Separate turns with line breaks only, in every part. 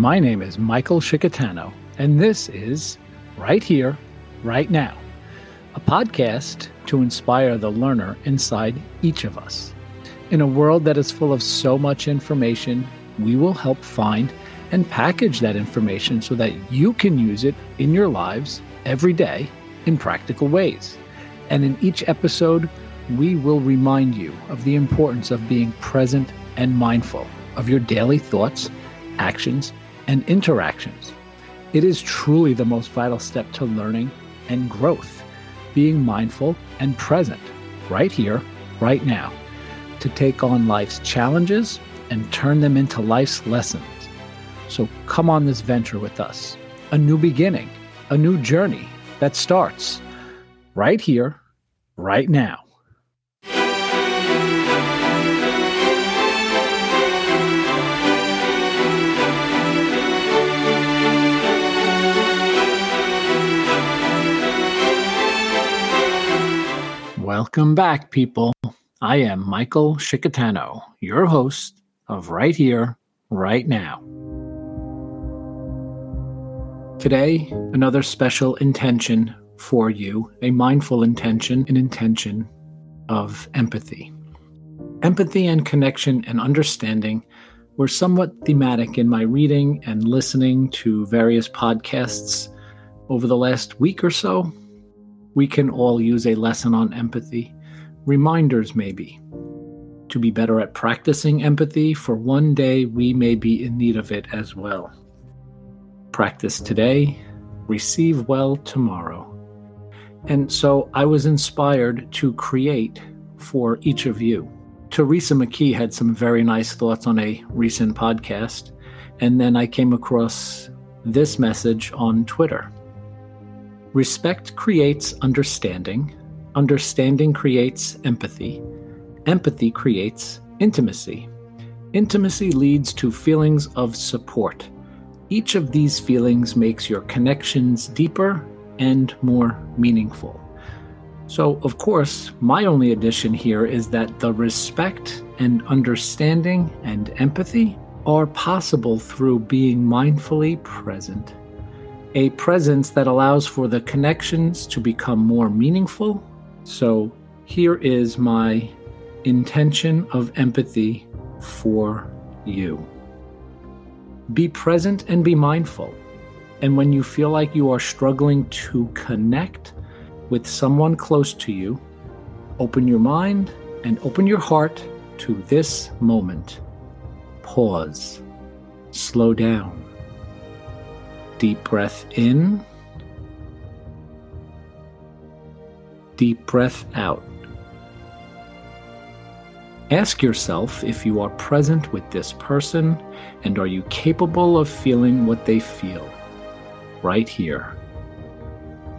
My name is Michael Shikatano, and this is Right Here, Right Now, a podcast to inspire the learner inside each of us. In a world that is full of so much information, we will help find and package that information so that you can use it in your lives every day in practical ways. And in each episode, we will remind you of the importance of being present and mindful of your daily thoughts, actions, and interactions. It is truly the most vital step to learning and growth, being mindful and present right here, right now, to take on life's challenges and turn them into life's lessons. So come on this venture with us. A new beginning, a new journey that starts right here, right now. Welcome back, people. I am Michael Shikatano, your host of Right Here, Right Now. Today, another special intention for you, a mindful intention, an intention of empathy. Empathy and connection and understanding were somewhat thematic in my reading and listening to various podcasts over the last week or so we can all use a lesson on empathy, reminders maybe, to be better at practicing empathy, for one day we may be in need of it as well. Practice today, receive well tomorrow. And so I was inspired to create for each of you. Teresa McKee had some very nice thoughts on a recent podcast, and then I came across this message on Twitter. Respect creates understanding, understanding creates empathy, empathy creates intimacy. Intimacy leads to feelings of support. Each of these feelings makes your connections deeper and more meaningful. So, of course, my only addition here is that the respect and understanding and empathy are possible through being mindfully present a presence that allows for the connections to become more meaningful. So here is my intention of empathy for you. Be present and be mindful. And when you feel like you are struggling to connect with someone close to you, open your mind and open your heart to this moment. Pause. Slow down Deep breath in. Deep breath out. Ask yourself if you are present with this person and are you capable of feeling what they feel right here.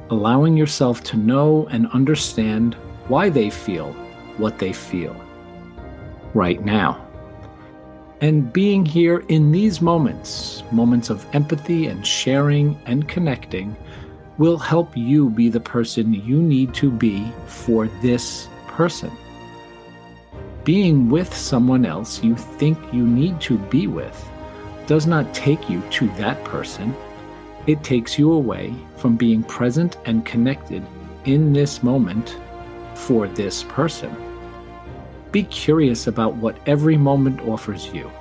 Allowing yourself to know and understand why they feel what they feel right now. And being here in these moments, moments of empathy and sharing and connecting, will help you be the person you need to be for this person. Being with someone else you think you need to be with does not take you to that person. It takes you away from being present and connected in this moment for this person. Be curious about what every moment offers you.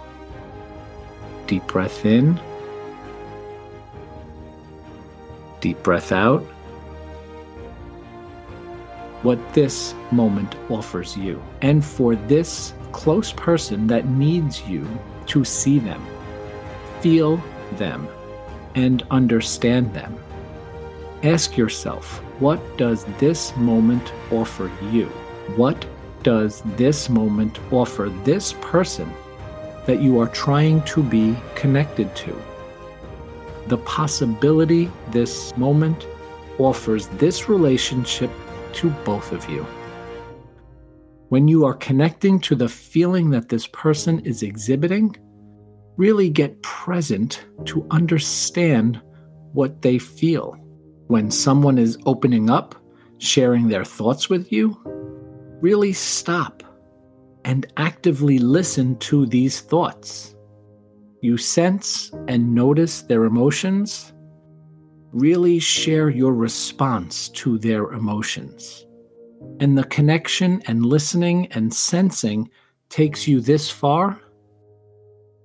Deep breath in. Deep breath out. What this moment offers you. And for this close person that needs you to see them, feel them, and understand them. Ask yourself, what does this moment offer you? What does this moment offer this person that you are trying to be connected to? The possibility this moment offers this relationship to both of you. When you are connecting to the feeling that this person is exhibiting, really get present to understand what they feel. When someone is opening up, sharing their thoughts with you, really stop and actively listen to these thoughts. you sense and notice their emotions, really share your response to their emotions. And the connection and listening and sensing takes you this far.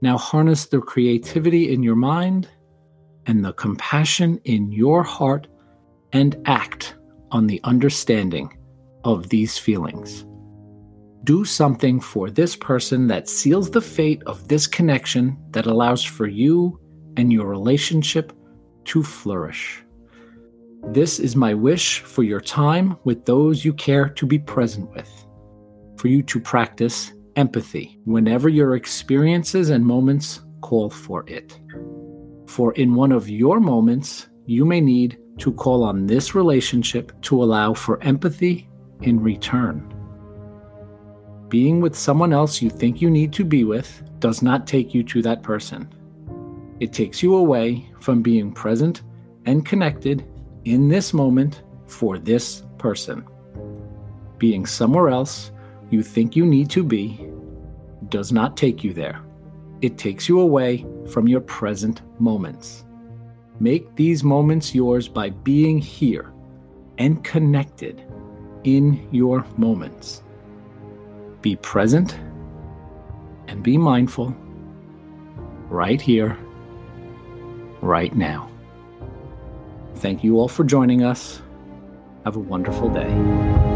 Now harness the creativity in your mind and the compassion in your heart and act on the understanding of these feelings. Do something for this person that seals the fate of this connection that allows for you and your relationship to flourish. This is my wish for your time with those you care to be present with, for you to practice empathy whenever your experiences and moments call for it. For in one of your moments, you may need to call on this relationship to allow for empathy in return. Being with someone else you think you need to be with does not take you to that person. It takes you away from being present and connected in this moment for this person. Being somewhere else you think you need to be does not take you there. It takes you away from your present moments. Make these moments yours by being here and connected in your moments. Be present and be mindful right here, right now. Thank you all for joining us. Have a wonderful day.